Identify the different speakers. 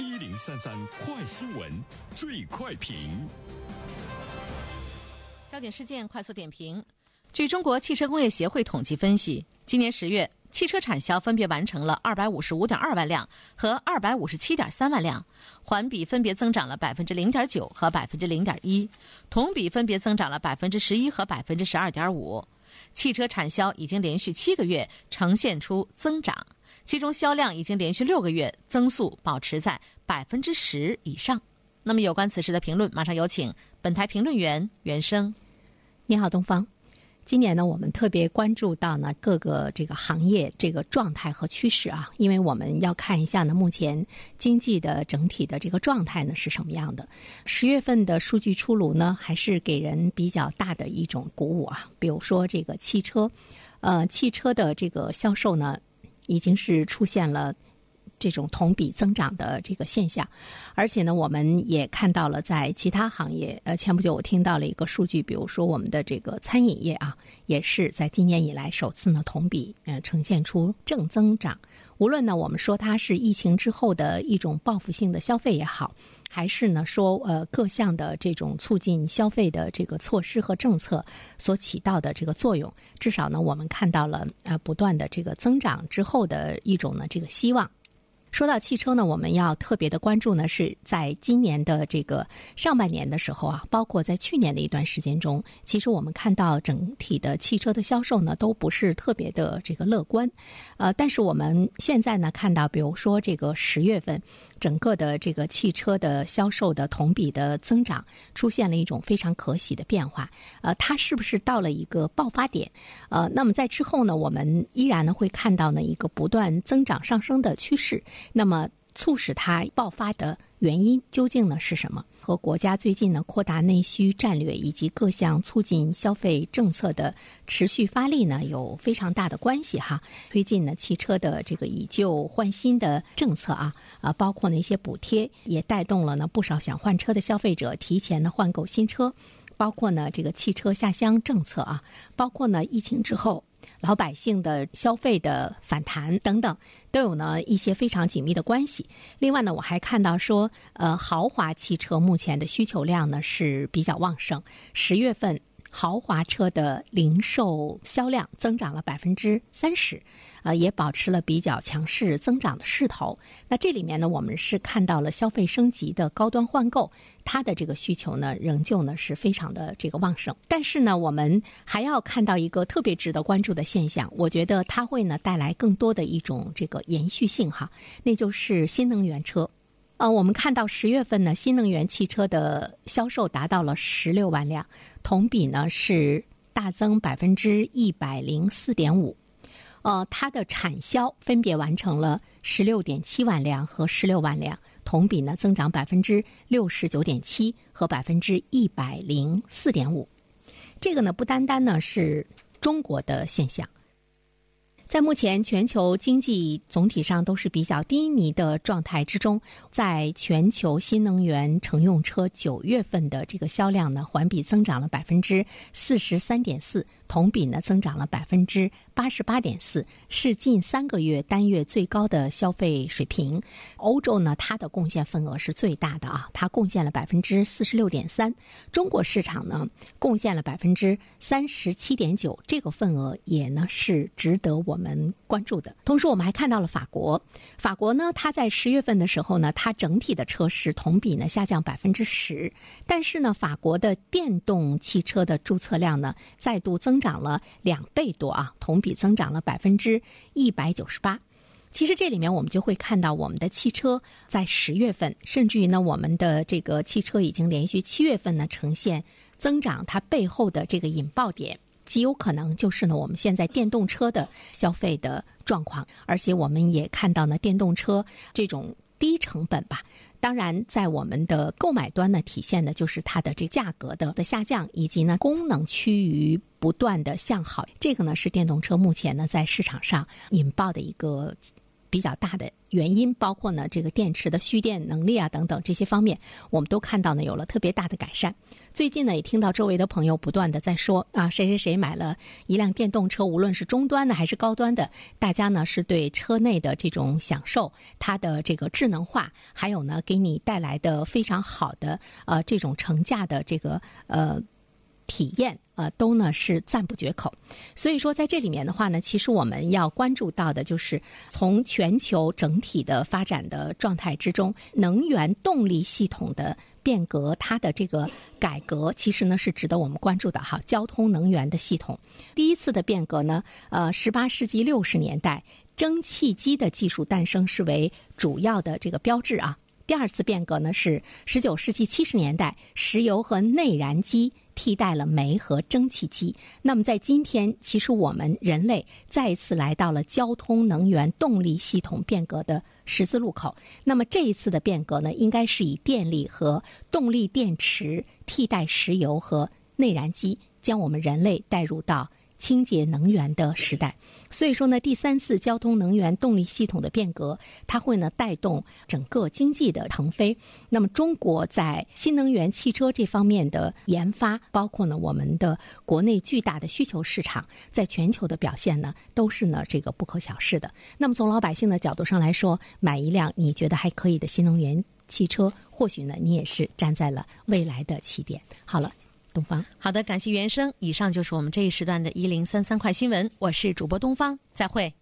Speaker 1: 一零三三快新闻，最快评。
Speaker 2: 焦点事件快速点评。据中国汽车工业协会统计分析，今年十月，汽车产销分别完成了二百五十五点二万辆和二百五十七点三万辆，环比分别增长了百分之零点九和百分之零点一，同比分别增长了百分之十一和百分之十二点五。汽车产销已经连续七个月呈现出增长。其中销量已经连续六个月增速保持在百分之十以上。那么有关此事的评论，马上有请本台评论员袁生。
Speaker 3: 你好，东方。今年呢，我们特别关注到呢各个这个行业这个状态和趋势啊，因为我们要看一下呢目前经济的整体的这个状态呢是什么样的。十月份的数据出炉呢，还是给人比较大的一种鼓舞啊。比如说这个汽车，呃，汽车的这个销售呢。已经是出现了这种同比增长的这个现象，而且呢，我们也看到了在其他行业。呃，前不久我听到了一个数据，比如说我们的这个餐饮业啊，也是在今年以来首次呢同比呃呈现出正增长。无论呢，我们说它是疫情之后的一种报复性的消费也好。还是呢，说呃各项的这种促进消费的这个措施和政策所起到的这个作用，至少呢，我们看到了呃不断的这个增长之后的一种呢这个希望。说到汽车呢，我们要特别的关注呢，是在今年的这个上半年的时候啊，包括在去年的一段时间中，其实我们看到整体的汽车的销售呢，都不是特别的这个乐观。呃，但是我们现在呢，看到，比如说这个十月份，整个的这个汽车的销售的同比的增长出现了一种非常可喜的变化。呃，它是不是到了一个爆发点？呃，那么在之后呢，我们依然呢会看到呢一个不断增长上升的趋势。那么，促使它爆发的原因究竟呢是什么？和国家最近呢扩大内需战略以及各项促进消费政策的持续发力呢有非常大的关系哈。推进呢汽车的这个以旧换新的政策啊啊，包括那些补贴，也带动了呢不少想换车的消费者提前呢换购新车。包括呢这个汽车下乡政策啊，包括呢疫情之后。老百姓的消费的反弹等等，都有呢一些非常紧密的关系。另外呢，我还看到说，呃，豪华汽车目前的需求量呢是比较旺盛，十月份。豪华车的零售销量增长了百分之三十，呃，也保持了比较强势增长的势头。那这里面呢，我们是看到了消费升级的高端换购，它的这个需求呢，仍旧呢是非常的这个旺盛。但是呢，我们还要看到一个特别值得关注的现象，我觉得它会呢带来更多的一种这个延续性哈，那就是新能源车。呃，我们看到十月份呢，新能源汽车的销售达到了十六万辆，同比呢是大增百分之一百零四点五。呃，它的产销分别完成了十六点七万辆和十六万辆，同比呢增长百分之六十九点七和百分之一百零四点五。这个呢，不单单呢是中国的现象。在目前全球经济总体上都是比较低迷的状态之中，在全球新能源乘用车九月份的这个销量呢，环比增长了百分之四十三点四，同比呢增长了百分之八十八点四，是近三个月单月最高的消费水平。欧洲呢，它的贡献份额是最大的啊，它贡献了百分之四十六点三，中国市场呢贡献了百分之三十七点九，这个份额也呢是值得我。们关注的同时，我们还看到了法国。法国呢，它在十月份的时候呢，它整体的车市同比呢下降百分之十，但是呢，法国的电动汽车的注册量呢再度增长了两倍多啊，同比增长了百分之一百九十八。其实这里面我们就会看到，我们的汽车在十月份，甚至于呢，我们的这个汽车已经连续七月份呢呈现增长，它背后的这个引爆点。极有可能就是呢，我们现在电动车的消费的状况，而且我们也看到呢，电动车这种低成本吧，当然在我们的购买端呢，体现的就是它的这价格的的下降，以及呢功能趋于不断的向好，这个呢是电动车目前呢在市场上引爆的一个比较大的原因，包括呢这个电池的蓄电能力啊等等这些方面，我们都看到呢有了特别大的改善。最近呢也听到周围的朋友不断的在说啊谁谁谁买了一辆电动车，无论是中端的还是高端的，大家呢是对车内的这种享受、它的这个智能化，还有呢给你带来的非常好的呃这种乘驾的这个呃。体验呃都呢是赞不绝口，所以说在这里面的话呢，其实我们要关注到的就是从全球整体的发展的状态之中，能源动力系统的变革，它的这个改革，其实呢是值得我们关注的哈。交通能源的系统，第一次的变革呢，呃，十八世纪六十年代，蒸汽机的技术诞生是为主要的这个标志啊。第二次变革呢是十九世纪七十年代，石油和内燃机。替代了煤和蒸汽机。那么，在今天，其实我们人类再一次来到了交通能源动力系统变革的十字路口。那么，这一次的变革呢，应该是以电力和动力电池替代石油和内燃机，将我们人类带入到。清洁能源的时代，所以说呢，第三次交通能源动力系统的变革，它会呢带动整个经济的腾飞。那么，中国在新能源汽车这方面的研发，包括呢我们的国内巨大的需求市场，在全球的表现呢，都是呢这个不可小视的。那么，从老百姓的角度上来说，买一辆你觉得还可以的新能源汽车，或许呢你也是站在了未来的起点。好了。东方，
Speaker 2: 好的，感谢原声。以上就是我们这一时段的“一零三三快新闻”，我是主播东方，再会。